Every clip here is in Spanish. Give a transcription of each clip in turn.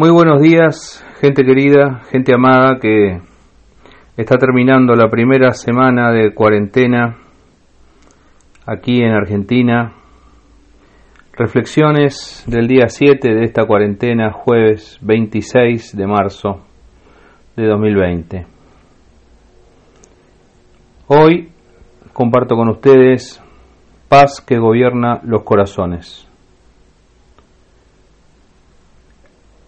Muy buenos días, gente querida, gente amada que está terminando la primera semana de cuarentena aquí en Argentina. Reflexiones del día 7 de esta cuarentena, jueves 26 de marzo de 2020. Hoy comparto con ustedes paz que gobierna los corazones.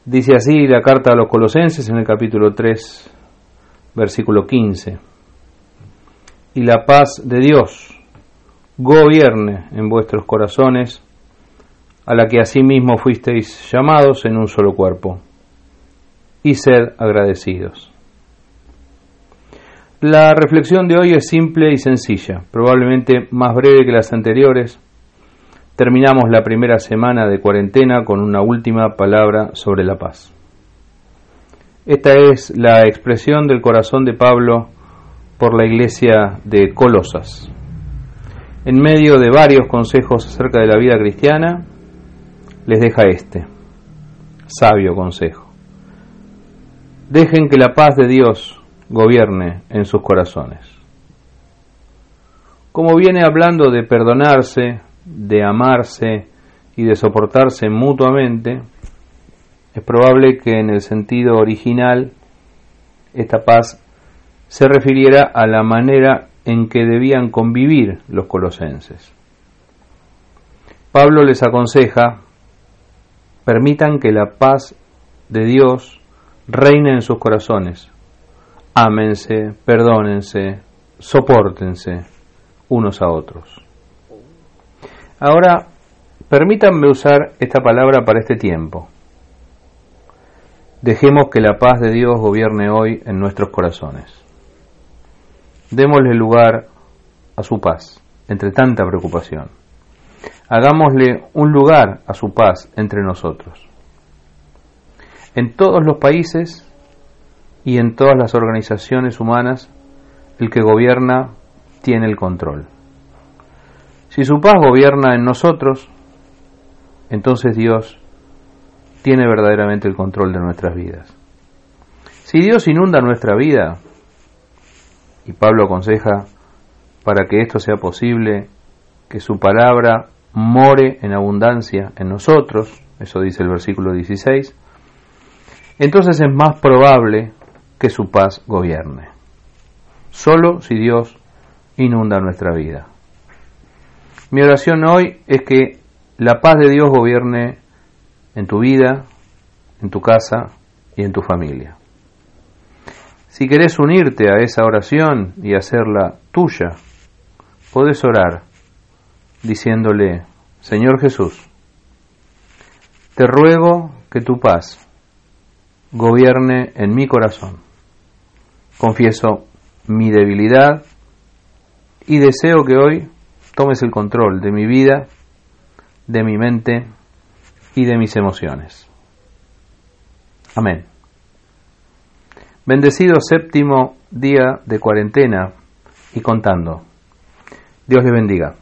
Dice así la carta a los colosenses en el capítulo 3, versículo 15. Y la paz de Dios gobierne en vuestros corazones, a la que asimismo fuisteis llamados en un solo cuerpo, y sed agradecidos. La reflexión de hoy es simple y sencilla, probablemente más breve que las anteriores, terminamos la primera semana de cuarentena con una última palabra sobre la paz. Esta es la expresión del corazón de Pablo por la iglesia de Colosas. En medio de varios consejos acerca de la vida cristiana, les deja este sabio consejo. Dejen que la paz de Dios gobierne en sus corazones. Como viene hablando de perdonarse, de amarse y de soportarse mutuamente, es probable que en el sentido original esta paz se refiriera a la manera en que debían convivir los colosenses. Pablo les aconseja, permitan que la paz de Dios reine en sus corazones, ámense, perdónense, soportense unos a otros. Ahora, permítanme usar esta palabra para este tiempo. Dejemos que la paz de Dios gobierne hoy en nuestros corazones. Démosle lugar a su paz entre tanta preocupación. Hagámosle un lugar a su paz entre nosotros. En todos los países y en todas las organizaciones humanas, el que gobierna tiene el control. Si su paz gobierna en nosotros, entonces Dios tiene verdaderamente el control de nuestras vidas. Si Dios inunda nuestra vida, y Pablo aconseja para que esto sea posible, que su palabra more en abundancia en nosotros, eso dice el versículo 16, entonces es más probable que su paz gobierne. Solo si Dios inunda nuestra vida. Mi oración hoy es que la paz de Dios gobierne en tu vida, en tu casa y en tu familia. Si querés unirte a esa oración y hacerla tuya, podés orar diciéndole, Señor Jesús, te ruego que tu paz gobierne en mi corazón. Confieso mi debilidad y deseo que hoy tomes el control de mi vida, de mi mente y de mis emociones. Amén. Bendecido séptimo día de cuarentena y contando. Dios le bendiga.